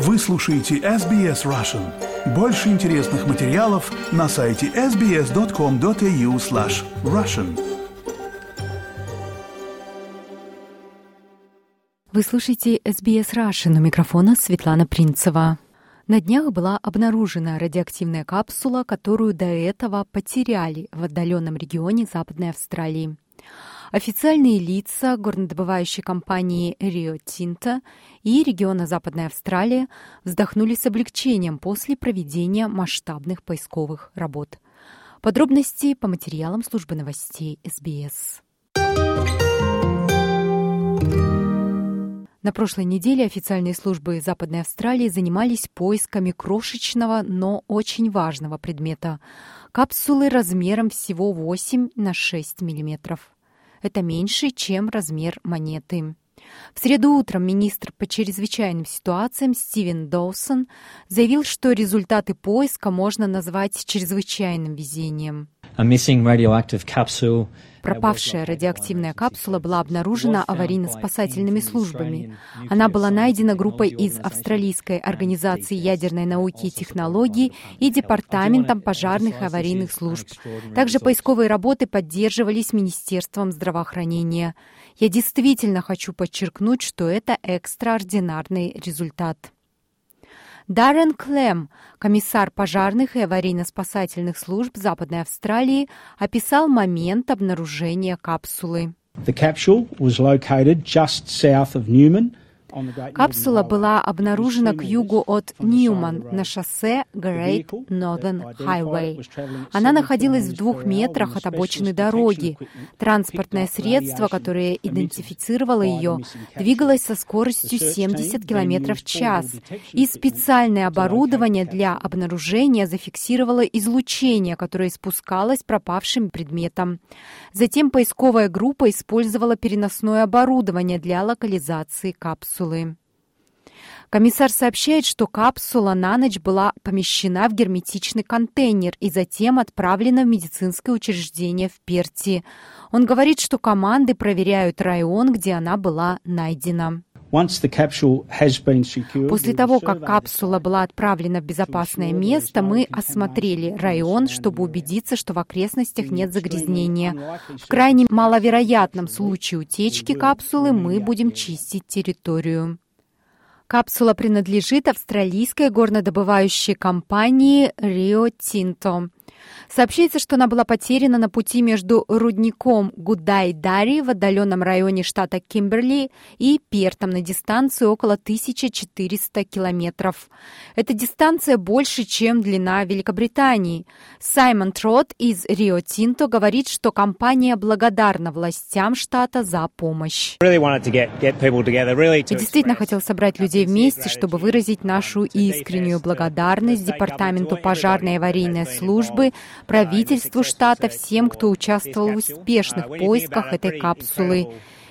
Вы слушаете SBS Russian. Больше интересных материалов на сайте sbs.com.au slash russian. Вы слушаете SBS Russian. У микрофона Светлана Принцева. На днях была обнаружена радиоактивная капсула, которую до этого потеряли в отдаленном регионе Западной Австралии. Официальные лица горнодобывающей компании Rio Tinto и региона Западная Австралия вздохнули с облегчением после проведения масштабных поисковых работ. Подробности по материалам службы новостей СБС. На прошлой неделе официальные службы Западной Австралии занимались поисками крошечного, но очень важного предмета – капсулы размером всего 8 на 6 миллиметров. Это меньше, чем размер монеты. В среду утром министр по чрезвычайным ситуациям Стивен Доусон заявил, что результаты поиска можно назвать чрезвычайным везением. Пропавшая радиоактивная капсула была обнаружена аварийно-спасательными службами. Она была найдена группой из Австралийской организации ядерной науки и технологий и Департаментом пожарных и аварийных служб. Также поисковые работы поддерживались Министерством здравоохранения. Я действительно хочу подчеркнуть, что это экстраординарный результат. Даррен Клем, комиссар пожарных и аварийно-спасательных служб Западной Австралии, описал момент обнаружения капсулы. The capsule was located just south of Newman – Капсула была обнаружена к югу от Ньюман на шоссе Great Northern Highway. Она находилась в двух метрах от обочины дороги. Транспортное средство, которое идентифицировало ее, двигалось со скоростью 70 км в час, и специальное оборудование для обнаружения зафиксировало излучение, которое испускалось пропавшим предметом. Затем поисковая группа использовала переносное оборудование для локализации капсулы капсулы. Комиссар сообщает, что капсула на ночь была помещена в герметичный контейнер и затем отправлена в медицинское учреждение в Перти. Он говорит, что команды проверяют район, где она была найдена. После того, как капсула была отправлена в безопасное место, мы осмотрели район, чтобы убедиться, что в окрестностях нет загрязнения. В крайне маловероятном случае утечки капсулы мы будем чистить территорию. Капсула принадлежит австралийской горнодобывающей компании Rio Tinto. Сообщается, что она была потеряна на пути между рудником Гудай-Дари в отдаленном районе штата Кимберли и Пертом на дистанции около 1400 километров. Эта дистанция больше, чем длина Великобритании. Саймон Трот из Рио Тинто говорит, что компания благодарна властям штата за помощь. Я действительно хотел собрать людей вместе, чтобы выразить нашу искреннюю благодарность Департаменту пожарной и аварийной службы, правительству штата, всем, кто участвовал в успешных поисках этой капсулы.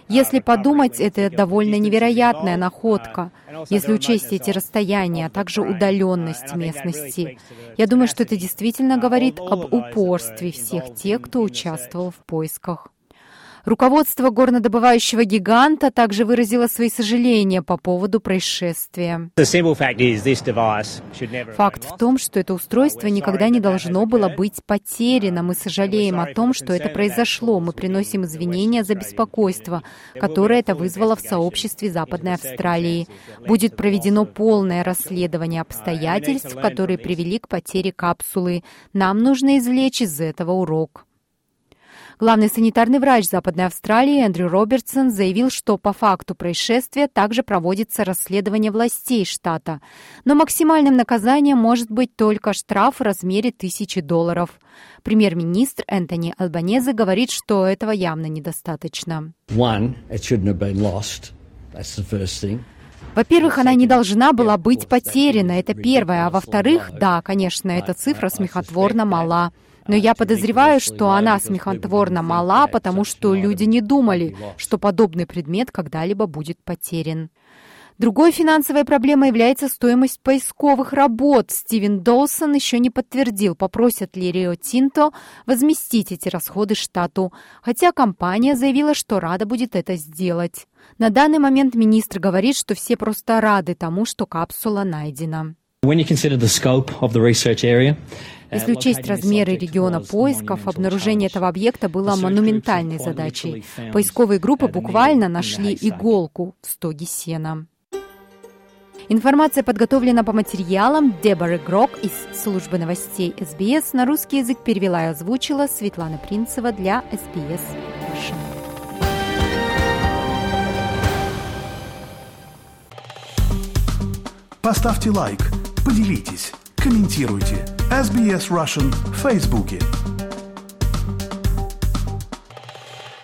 Если подумать, это довольно невероятная находка, если учесть эти расстояния, а также удаленность местности. Я думаю, что это действительно говорит об упорстве всех тех, кто участвовал в поисках. Руководство горнодобывающего гиганта также выразило свои сожаления по поводу происшествия. Факт в том, что это устройство никогда не должно было быть потеряно. Мы сожалеем о том, что это произошло. Мы приносим извинения за беспокойство, которое это вызвало в сообществе Западной Австралии. Будет проведено полное расследование обстоятельств, которые привели к потере капсулы. Нам нужно извлечь из этого урок. Главный санитарный врач Западной Австралии Эндрю Робертсон заявил, что по факту происшествия также проводится расследование властей штата, но максимальным наказанием может быть только штраф в размере тысячи долларов. Премьер-министр Энтони Албанезе говорит, что этого явно недостаточно. Во-первых, она не должна была быть потеряна, это первое. А во-вторых, да, конечно, эта цифра смехотворно мала. Но я подозреваю, что она смехотворно мала, потому что люди не думали, что подобный предмет когда-либо будет потерян. Другой финансовой проблемой является стоимость поисковых работ. Стивен Долсон еще не подтвердил, попросят ли Рио Тинто возместить эти расходы штату, хотя компания заявила, что рада будет это сделать. На данный момент министр говорит, что все просто рады тому, что капсула найдена. Если учесть размеры региона поисков, обнаружение этого объекта было монументальной задачей. Поисковые группы буквально нашли иголку в стоге сена. Информация подготовлена по материалам Деборы Грок из службы новостей СБС. На русский язык перевела и озвучила Светлана Принцева для СБС Russian. Поставьте лайк, поделитесь, комментируйте. SBS Russian в Фейсбуке.